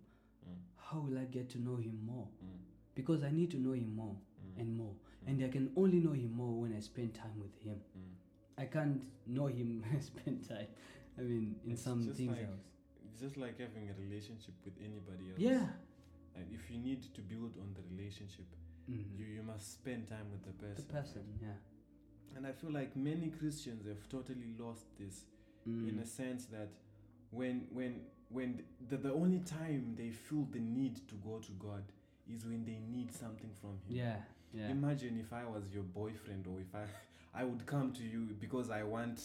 Speaker 2: Mm.
Speaker 1: how will I get to know Him more?
Speaker 2: Mm.
Speaker 1: Because I need to know Him more
Speaker 2: Mm.
Speaker 1: and more. And I can only know Him more when I spend time with Him.
Speaker 2: Mm.
Speaker 1: I can't know Him *laughs* spend time. I mean, in
Speaker 2: It's
Speaker 1: some things
Speaker 2: like-
Speaker 1: else.
Speaker 2: It's just like having a relationship with anybody else.
Speaker 1: Yeah.
Speaker 2: And if you need to build on the relationship,
Speaker 1: Mhm.
Speaker 2: you you must spend time with the person.
Speaker 1: the person, yeah.
Speaker 2: And I feel like many Christians have totally lost this in
Speaker 1: Mm.
Speaker 2: a sense that when when when the, the only time they feel the need to go to God is when they need something from him.
Speaker 1: yeah, yeah.
Speaker 2: Imagine if I was your boyfriend or if I *laughs* I would come to you because I want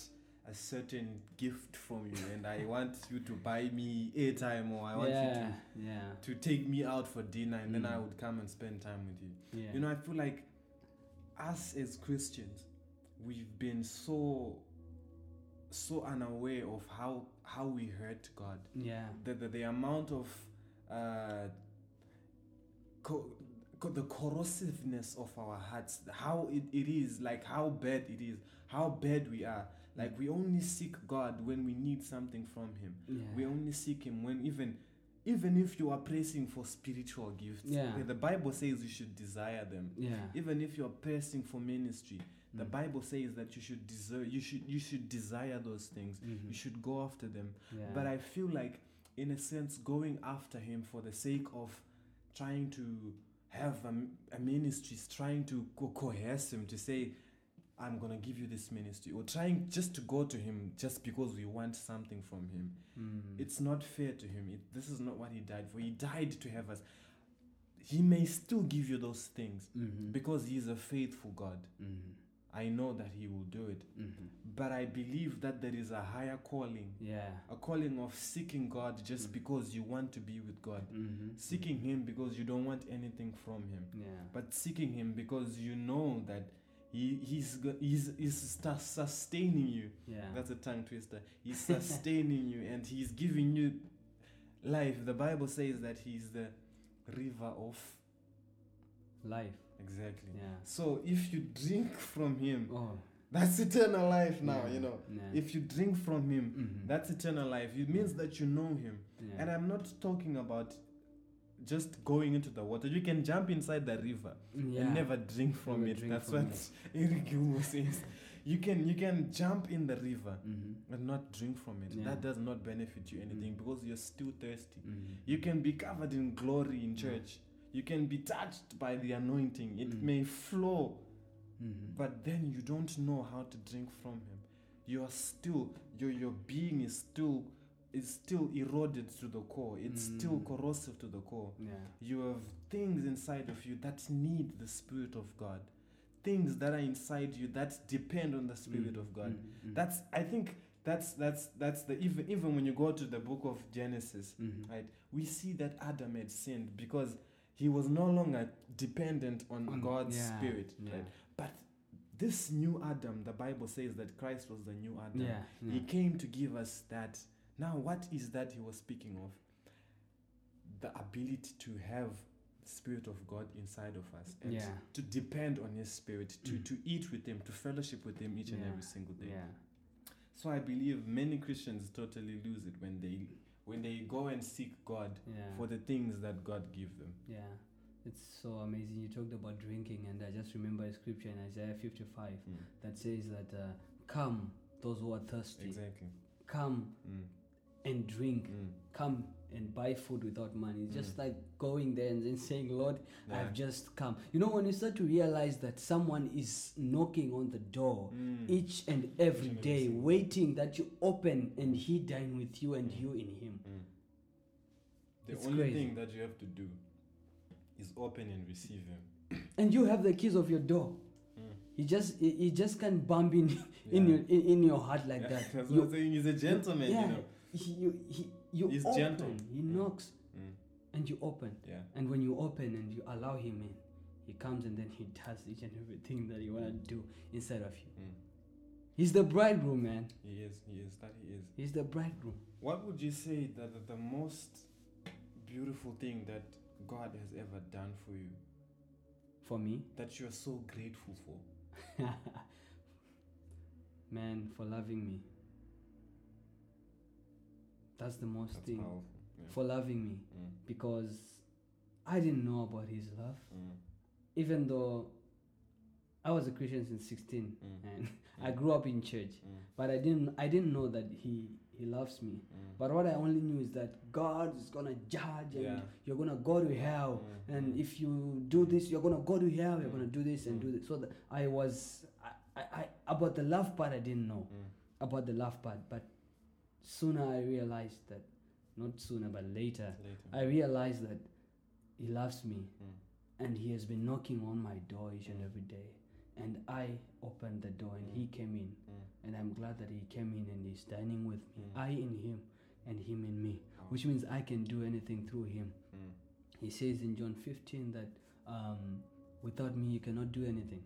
Speaker 2: a certain gift from you and I *laughs* want you to buy me airtime or I want
Speaker 1: yeah,
Speaker 2: you
Speaker 1: yeah,
Speaker 2: to to take me out for dinner and then I
Speaker 1: Mm.
Speaker 2: would come and spend time with you.
Speaker 1: yeah.
Speaker 2: You know, I feel like us as Christians, we've been so so unaware of how how we hurt God.
Speaker 1: yeah,
Speaker 2: The the, the amount of uh, co- the corrosiveness of our hearts, how it, it is, like how bad it is, how bad we are. Like we only seek God when we need something from Him.
Speaker 1: yeah.
Speaker 2: We only seek Him when even even if you are pressing for spiritual gifts.
Speaker 1: Yeah.
Speaker 2: The Bible says you should desire them.
Speaker 1: yeah.
Speaker 2: Even if you're pressing for ministry, the
Speaker 1: Mm.
Speaker 2: Bible says that you should deserve you should you should desire those things.
Speaker 1: Mhm.
Speaker 2: You should go after them.
Speaker 1: yeah.
Speaker 2: But I feel like in a sense going after him for the sake of trying to have a ministry, is trying to co- coerce him to say, I'm gonna give you this ministry, or trying just to go to him just because we want something from him.
Speaker 1: Mm.
Speaker 2: It's not fair to him. It, this is not what he died for. He died to have us. He may still give you those things
Speaker 1: Mhm.
Speaker 2: because he is a faithful God.
Speaker 1: Mhm.
Speaker 2: I know that he will do it.
Speaker 1: Mhm.
Speaker 2: But I believe that there is a higher calling,
Speaker 1: yeah.
Speaker 2: a calling of seeking God just
Speaker 1: Mm.
Speaker 2: because you want to be with God,
Speaker 1: Mhm.
Speaker 2: seeking him because you don't want anything from him,
Speaker 1: yeah.
Speaker 2: but seeking him because you know that he, he's, he's, he's sustaining you.
Speaker 1: yeah.
Speaker 2: That's a tongue twister. He's *laughs* sustaining you and he's giving you life. The Bible says that he's the river of.
Speaker 1: life.
Speaker 2: Exactly.
Speaker 1: Yeah.
Speaker 2: So if you drink from him,
Speaker 1: Oh.
Speaker 2: that's eternal life now,
Speaker 1: yeah.
Speaker 2: you know.
Speaker 1: Yeah.
Speaker 2: If you drink from him,
Speaker 1: Mhm.
Speaker 2: that's eternal life. It means that you know him. And I'm not talking about just going into the water. You can jump inside the river and never drink from
Speaker 1: Never
Speaker 2: it.
Speaker 1: drink
Speaker 2: That's
Speaker 1: from
Speaker 2: what *laughs* Eric Gilmour says. You can you can jump in the river
Speaker 1: Mhm.
Speaker 2: and not drink from it. That does not benefit you anything
Speaker 1: Mm.
Speaker 2: because you're still thirsty.
Speaker 1: Mhm.
Speaker 2: You can be covered in glory in church. You can be touched by the anointing. It
Speaker 1: Mm.
Speaker 2: may flow,
Speaker 1: Mhm.
Speaker 2: but then you don't know how to drink from him. You are still your your being is still is still eroded to the core. It's still
Speaker 1: Mm.
Speaker 2: corrosive to the core.
Speaker 1: yeah.
Speaker 2: You have things inside of you that need the Spirit of God. Things that are inside you that depend on the Spirit
Speaker 1: Mm.
Speaker 2: of God.
Speaker 1: Mhm.
Speaker 2: That's I think that's that's that's the even even when you go to the book of Genesis,
Speaker 1: Mhm.
Speaker 2: right? We see that Adam had sinned because he was no longer dependent on
Speaker 1: On-
Speaker 2: God's
Speaker 1: yeah,
Speaker 2: spirit,
Speaker 1: yeah.
Speaker 2: right? But this new Adam, the Bible says that Christ was the new Adam.
Speaker 1: Yeah.
Speaker 2: He came to give us that. Now, what is that he was speaking of? The ability to have the Spirit of God inside of us and
Speaker 1: Yeah.
Speaker 2: to depend on His Spirit, to,
Speaker 1: Mm.
Speaker 2: to eat with Him, to fellowship with Him each and every single day.
Speaker 1: Yeah.
Speaker 2: So I believe many Christians totally lose it when they when they go and seek God
Speaker 1: Yeah.
Speaker 2: for the things that God give them.
Speaker 1: Yeah, it's so amazing. You talked about drinking, and I just remember a scripture in Isaiah 55 that says that, uh, Come, those who are thirsty,
Speaker 2: Exactly.
Speaker 1: come
Speaker 2: Mm.
Speaker 1: and drink,
Speaker 2: Mm.
Speaker 1: come and buy food without money. It's just
Speaker 2: Mm.
Speaker 1: like going there and then saying, Lord,
Speaker 2: Yeah.
Speaker 1: I've just come. You know, when you start to realize that someone is knocking on the door
Speaker 2: Mm.
Speaker 1: each and every
Speaker 2: every
Speaker 1: day, waiting that you open and he dine with you and you in him.
Speaker 2: Mm. The
Speaker 1: It's
Speaker 2: only
Speaker 1: crazy.
Speaker 2: thing that you have to do is open and receive Him. *coughs*
Speaker 1: And you have the keys of your door.
Speaker 2: Mm.
Speaker 1: He just he, he just can't bump in *laughs* in your in, in your heart like
Speaker 2: Yeah,
Speaker 1: that. *laughs*
Speaker 2: That's
Speaker 1: You-
Speaker 2: what I'm saying. He's a gentleman,
Speaker 1: yeah,
Speaker 2: you know.
Speaker 1: He, you he, you
Speaker 2: He's
Speaker 1: open.
Speaker 2: gentle.
Speaker 1: He
Speaker 2: Mm.
Speaker 1: knocks
Speaker 2: Mm.
Speaker 1: and you open.
Speaker 2: Yeah.
Speaker 1: And when you open and you allow him in, he comes and then he does each and everything that you want to do inside of you.
Speaker 2: Mm.
Speaker 1: He's the bridegroom, man.
Speaker 2: He is. He is. That he is.
Speaker 1: He's the bridegroom.
Speaker 2: What would you say that the- the most beautiful thing that God has ever done for you
Speaker 1: For me,
Speaker 2: that you're so grateful for? *laughs*
Speaker 1: man, for loving me. That's the most
Speaker 2: That's
Speaker 1: thing.
Speaker 2: powerful. Yeah.
Speaker 1: For loving me.
Speaker 2: Mm.
Speaker 1: Because I didn't know about his love.
Speaker 2: Mm.
Speaker 1: even though I was a Christian since 16
Speaker 2: Mm.
Speaker 1: and *laughs* I grew up in church,
Speaker 2: Mm.
Speaker 1: but I didn't I didn't know that he he loves me.
Speaker 2: Mm.
Speaker 1: But what I only knew is that God is gonna judge and
Speaker 2: Yeah.
Speaker 1: you're gonna go to hell.
Speaker 2: Mm,
Speaker 1: And
Speaker 2: mm.
Speaker 1: if you do this, you're gonna go to hell. You're
Speaker 2: Mm,
Speaker 1: gonna do this and
Speaker 2: mm.
Speaker 1: do this. So that I was I, I, I about the love part I didn't know
Speaker 2: Mm.
Speaker 1: about the love part, but sooner I realized that not sooner but later
Speaker 2: Later.
Speaker 1: I realized that he loves me
Speaker 2: Mm.
Speaker 1: and he has been knocking on my door each and every day. And I opened the door and he came in.
Speaker 2: Mm.
Speaker 1: And I'm glad that he came in and he's dining with me. I in him and him in me.
Speaker 2: Oh.
Speaker 1: Which means I can do anything through him. He says in John 15 that um, without me you cannot do anything.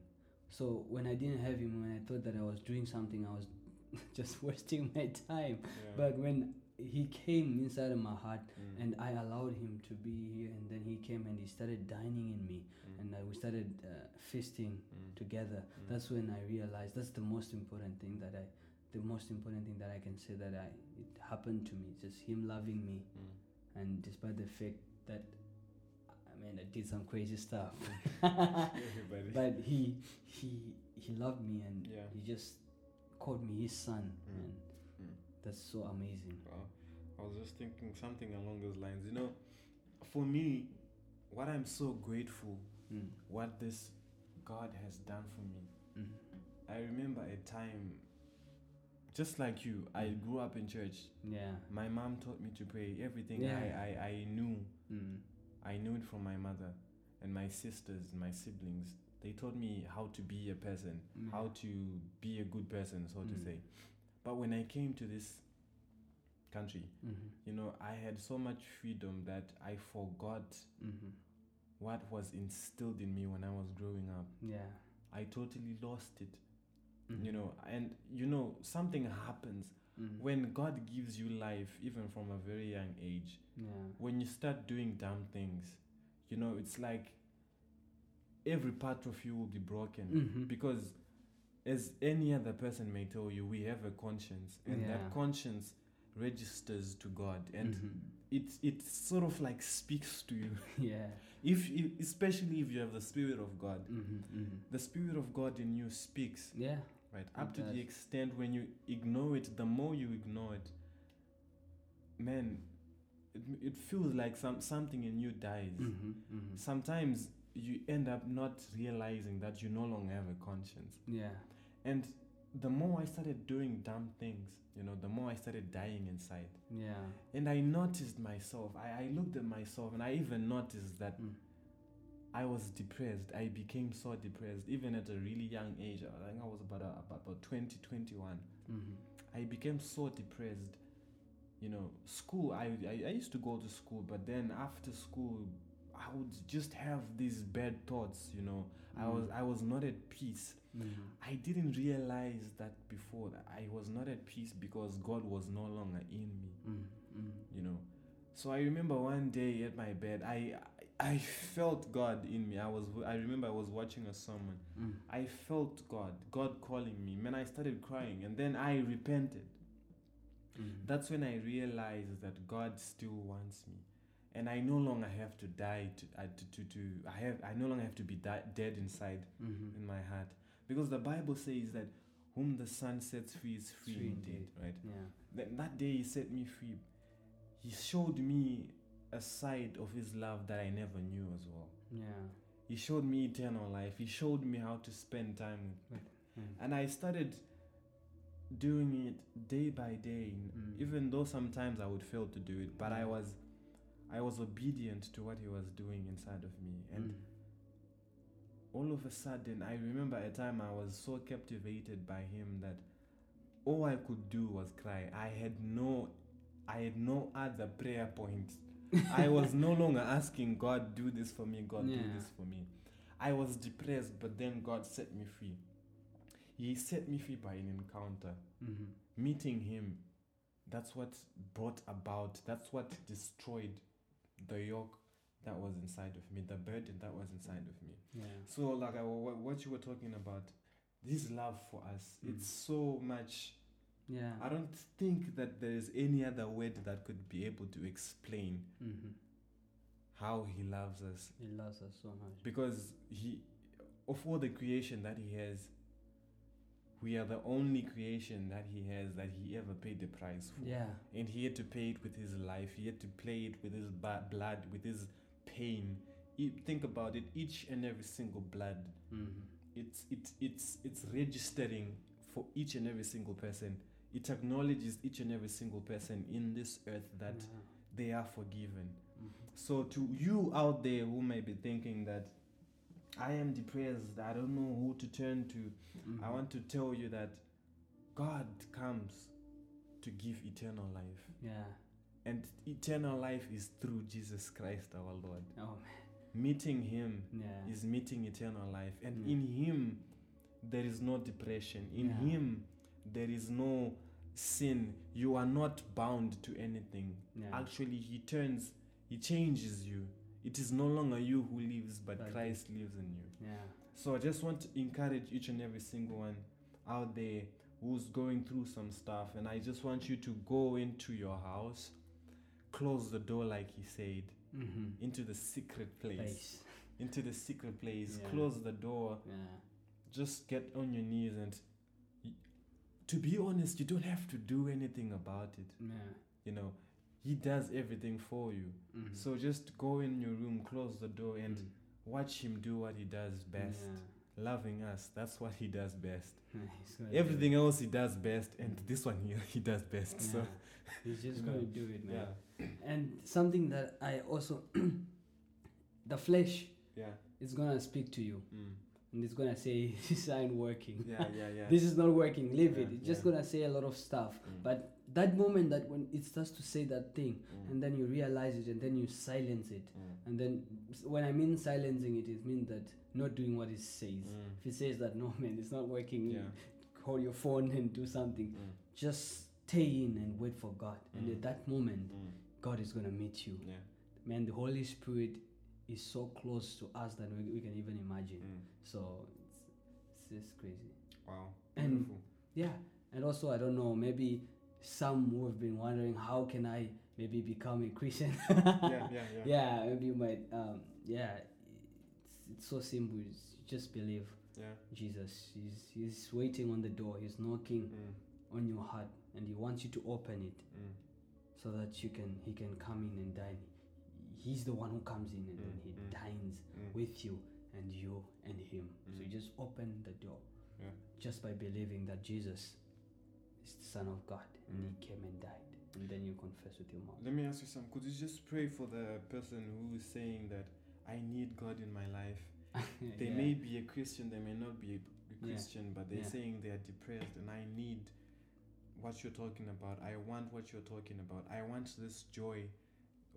Speaker 1: So when I didn't have him, when I thought that I was doing something, I was *laughs* just wasting my time.
Speaker 2: Yeah.
Speaker 1: But when he came inside of my heart
Speaker 2: Mm.
Speaker 1: and I allowed him to be here, and then he came and he started dining in me,
Speaker 2: Mm.
Speaker 1: and uh, we started uh, feasting
Speaker 2: Mm.
Speaker 1: together.
Speaker 2: Mm.
Speaker 1: That's when I realized that's the most important thing that I, the most important thing that I can say that I it happened to me. Just him loving me,
Speaker 2: Mm.
Speaker 1: and despite the fact that I mean I did some crazy stuff, *laughs* *laughs* but he he he loved me and
Speaker 2: Yeah.
Speaker 1: he just called me his son,
Speaker 2: Mm.
Speaker 1: and
Speaker 2: Mm.
Speaker 1: that's so amazing.
Speaker 2: Well, I was just thinking something along those lines. You know, for me, what I'm so grateful,
Speaker 1: Mm.
Speaker 2: what this God has done for me.
Speaker 1: Mm.
Speaker 2: I remember a time, just like you, I
Speaker 1: Mm.
Speaker 2: grew up in church.
Speaker 1: Yeah.
Speaker 2: My mom taught me to pray. Everything
Speaker 1: Yeah.
Speaker 2: I, I, I knew,
Speaker 1: Mm.
Speaker 2: I knew it from my mother and my sisters, my siblings. They taught me how to be a person,
Speaker 1: Mm.
Speaker 2: how to be a good person, so to
Speaker 1: Mm.
Speaker 2: say. But when I came to this country,
Speaker 1: Mm-hmm.
Speaker 2: you know, I had so much freedom that I forgot
Speaker 1: Mm-hmm.
Speaker 2: what was instilled in me when I was growing up.
Speaker 1: Yeah.
Speaker 2: I totally lost it,
Speaker 1: Mhm.
Speaker 2: you know, and you know, something happens
Speaker 1: Mm.
Speaker 2: when God gives you life, even from a very young age.
Speaker 1: Yeah.
Speaker 2: When you start doing dumb things, you know, it's like every part of you will be broken
Speaker 1: Mhm.
Speaker 2: because as any other person may tell you we have a conscience and
Speaker 1: Yeah.
Speaker 2: that conscience registers to god and
Speaker 1: Mhm.
Speaker 2: it it sort of like speaks to you *laughs*
Speaker 1: yeah.
Speaker 2: if you, especially if you have the spirit of god
Speaker 1: Mm-hmm. Mm-hmm.
Speaker 2: the spirit of god in you speaks
Speaker 1: Yeah.
Speaker 2: right up to
Speaker 1: does.
Speaker 2: the extent when you ignore it the more you ignore it man it, it feels like some something in you dies
Speaker 1: Mm-hmm. Mm-hmm.
Speaker 2: sometimes you end up not realizing that you no longer have a conscience
Speaker 1: Yeah.
Speaker 2: and the more i started doing dumb things you know the more i started dying inside
Speaker 1: Yeah.
Speaker 2: and i noticed myself i, I looked at myself and i even noticed that
Speaker 1: Mm.
Speaker 2: i was depressed i became so depressed even at a really young age i think i was about, a, about, about 20 21
Speaker 1: Mm-hmm.
Speaker 2: I became so depressed. You know, school, I, I, I used to go to school, but then after school, I would just have these bad thoughts, you know. I was
Speaker 1: Mm.
Speaker 2: I was not at peace.
Speaker 1: Mm-hmm.
Speaker 2: I didn't realize that before that I was not at peace because God was no longer in me,
Speaker 1: Mm-hmm.
Speaker 2: you know. So I remember one day at my bed, I I felt God in me. I was I remember I was watching a sermon
Speaker 1: Mm.
Speaker 2: I felt God, God calling me. Man, I started crying and then I repented.
Speaker 1: Mm.
Speaker 2: That's when I realized that God still wants me. And I no longer have to die to, uh, to, to, to I have I no longer have to be di- dead inside
Speaker 1: Mm-hmm.
Speaker 2: in my heart because the Bible says that whom the Son sets free is free,
Speaker 1: Free
Speaker 2: indeed,
Speaker 1: indeed.
Speaker 2: right?
Speaker 1: Yeah.
Speaker 2: That, that day he set me free. He showed me a side of his love that I never knew as well.
Speaker 1: Yeah.
Speaker 2: He showed me eternal life. He showed me how to spend time with
Speaker 1: Mm.
Speaker 2: and I started doing it day by day
Speaker 1: Mm.
Speaker 2: even though sometimes I would fail to do it but I was I was obedient to what he was doing inside of me. And
Speaker 1: Mm.
Speaker 2: all of a sudden I remember a time I was so captivated by him that all I could do was cry. I had no I had no other prayer point I *laughs* was no longer asking God do this for me God do this for me. I was depressed but then God set me free. He set me free by an encounter.
Speaker 1: Mm-hmm.
Speaker 2: meeting him that's what brought about that's what destroyed the yoke that was inside of me the burden that was inside of me
Speaker 1: Yeah.
Speaker 2: so like I, what you were talking about this love for us
Speaker 1: Mm.
Speaker 2: it's so much
Speaker 1: Yeah.
Speaker 2: i don't think that there is any other word that could be able to explain
Speaker 1: Mm-hmm.
Speaker 2: how he loves us
Speaker 1: He loves us so much.
Speaker 2: because he of all the creation that he has we are the only creation that He has that He ever paid the price for.
Speaker 1: Yeah.
Speaker 2: And He had to pay it with His life. He had to play it with His blood, with His pain. Think about it. Each and every single blood
Speaker 1: Mhm.
Speaker 2: it's it's it's it's registering for each and every single person it acknowledges each and every single person in this earth that
Speaker 1: Yeah.
Speaker 2: they are forgiven
Speaker 1: Mhm.
Speaker 2: so to you out there who may be thinking that i am depressed i don't know who to turn to i
Speaker 1: Mhm.
Speaker 2: want to tell you that god comes to give eternal life
Speaker 1: Yeah.
Speaker 2: and eternal life is through jesus christ our lord
Speaker 1: Oh man.
Speaker 2: meeting him.
Speaker 1: Yeah.
Speaker 2: is meeting eternal life and
Speaker 1: Mm.
Speaker 2: in him there is no depression in
Speaker 1: Yeah.
Speaker 2: him there is no sin you are not bound to anything
Speaker 1: Yeah.
Speaker 2: actually he turns he changes you it is no longer you who lives but christ lives in you
Speaker 1: Yeah.
Speaker 2: so i just want to encourage each and every single one out there who's going through some stuff and i just want you to go into your house close the door like he said
Speaker 1: Mm-hmm.
Speaker 2: into the secret place
Speaker 1: Place. *laughs*
Speaker 2: into the secret place
Speaker 1: Yeah.
Speaker 2: close the door
Speaker 1: Yeah.
Speaker 2: just get on your knees and to be honest you don't have to do anything about it
Speaker 1: Yeah.
Speaker 2: you know he does everything for you
Speaker 1: Mhm.
Speaker 2: so just go in your room close the door and
Speaker 1: Mhm.
Speaker 2: watch him do what he does best
Speaker 1: Yeah.
Speaker 2: loving us that's what he does best *laughs*
Speaker 1: gonna do
Speaker 2: everything else he does best and this one he, he does best
Speaker 1: it.
Speaker 2: so
Speaker 1: He's just *laughs* gonna do it, man.
Speaker 2: yeah *clears throat*
Speaker 1: And something that I also, *clears throat* the flesh
Speaker 2: yeah
Speaker 1: is gonna speak to you
Speaker 2: mm.
Speaker 1: and it's gonna say *laughs* this ain't working.
Speaker 2: yeah yeah yeah
Speaker 1: this is not working. Leave it.
Speaker 2: Yeah,
Speaker 1: It's just gonna say a lot of stuff.
Speaker 2: Mm.
Speaker 1: But that moment that when it starts to say that thing,
Speaker 2: Mm.
Speaker 1: and then you realize it, and then you silence it,
Speaker 2: Mm.
Speaker 1: and then when I mean silencing it, it means that not doing what it says.
Speaker 2: Mm.
Speaker 1: If it says that no *laughs* man, it's not working.
Speaker 2: yeah
Speaker 1: Call your phone and do something.
Speaker 2: mm.
Speaker 1: Just stay in and wait for God. And
Speaker 2: Mm.
Speaker 1: at that moment,
Speaker 2: Mm.
Speaker 1: God is gonna meet you.
Speaker 2: yeah
Speaker 1: Man, the Holy Spirit is so close to us that we, we can even imagine. So it's, it's just crazy.
Speaker 2: wow
Speaker 1: And-
Speaker 2: beautiful
Speaker 1: Yeah, and also I don't know, maybe some who have been wondering how can I maybe become a Christian. *laughs*
Speaker 2: yeah yeah yeah *laughs*
Speaker 1: yeah, maybe you might. Um, yeah, it's, it's so simple. It's just believe
Speaker 2: yeah
Speaker 1: Jesus. He's he's waiting on the door. He's knocking
Speaker 2: mm.
Speaker 1: on your heart, and he wants you to open it
Speaker 2: Mm.
Speaker 1: so that you can he can come in and dine. He's the one who comes in and then
Speaker 2: Mm,
Speaker 1: he
Speaker 2: mm,
Speaker 1: dines
Speaker 2: Mm.
Speaker 1: with you and you and him. So you
Speaker 2: Mm.
Speaker 1: just open the door
Speaker 2: Yeah.
Speaker 1: just by believing that Jesus is the Son of God and he came and died. And then you confess with your mouth.
Speaker 2: Let me ask you something. Could you just pray for the person who is saying that I need God in my life? *laughs* They
Speaker 1: Yeah.
Speaker 2: may be a Christian, they may not be a, a
Speaker 1: Yeah.
Speaker 2: Christian, but they're
Speaker 1: Yeah.
Speaker 2: saying they are depressed and I need what you're talking about. I want what you're talking about. I want this joy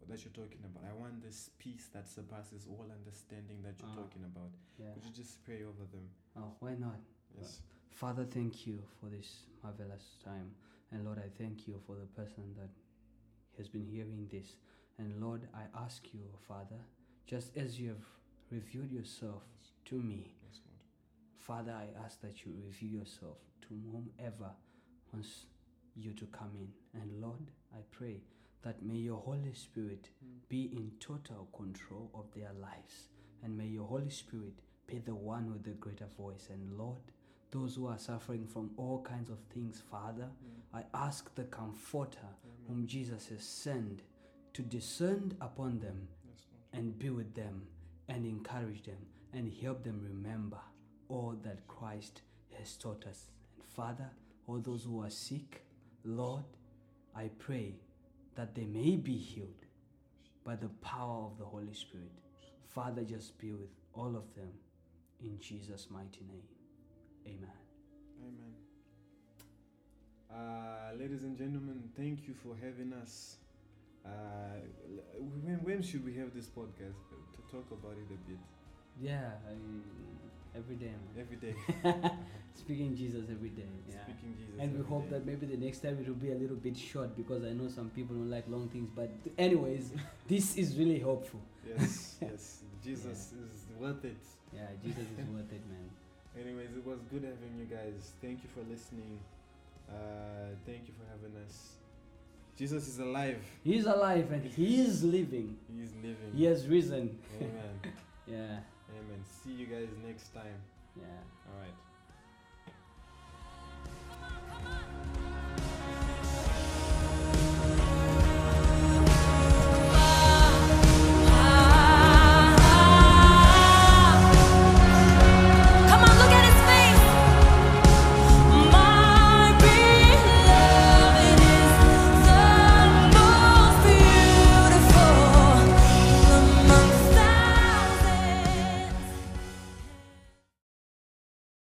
Speaker 2: that you're talking about. I want this peace that surpasses all understanding that you're
Speaker 1: Ah.
Speaker 2: talking about.
Speaker 1: Yeah.
Speaker 2: Could you just pray over them?
Speaker 1: Oh, why not?
Speaker 2: Yes.
Speaker 1: Father, thank you for this marvelous time. And Lord, I thank you for the person that has been hearing this. And Lord, I ask you, Father, just as you have revealed yourself to me, Father, I ask that you reveal yourself to whomever wants you to come in. And Lord, I pray that may your Holy Spirit mm. be in total control of their lives. And may your Holy Spirit be the one with the greater voice. And Lord, those who are suffering from all kinds of things, Father, mm. I ask the Comforter whom Jesus has sent to descend upon them
Speaker 2: Yes,
Speaker 1: and be with them and encourage them and help them remember all that Christ has taught us. And Father, all those who are sick, Lord, I pray that they may be healed by the power of the Holy Spirit. Father, just be with all of them in Jesus' mighty name. Amen.
Speaker 2: Amen. Uh, ladies and gentlemen, thank you for having us. Uh, when, when should we have this podcast to talk about it a bit?
Speaker 1: Yeah, I, every day, man.
Speaker 2: Every day. *laughs*
Speaker 1: Speaking Jesus every day. Yeah.
Speaker 2: Speaking Jesus.
Speaker 1: And we hope
Speaker 2: day.
Speaker 1: that maybe the next time it will be a little bit short because I know some people don't like long things. But, anyways, this is really helpful.
Speaker 2: Yes, *laughs* yes. Jesus is worth it.
Speaker 1: Yeah, Jesus is worth it, man.
Speaker 2: Anyways, it was good having you guys. Thank you for listening. Uh, thank you for having us. Jesus is alive.
Speaker 1: He's alive and he is living.
Speaker 2: He is living.
Speaker 1: He has risen.
Speaker 2: Amen. *laughs*
Speaker 1: Yeah,
Speaker 2: Amen. See you guys next time.
Speaker 1: yeah.
Speaker 2: All right.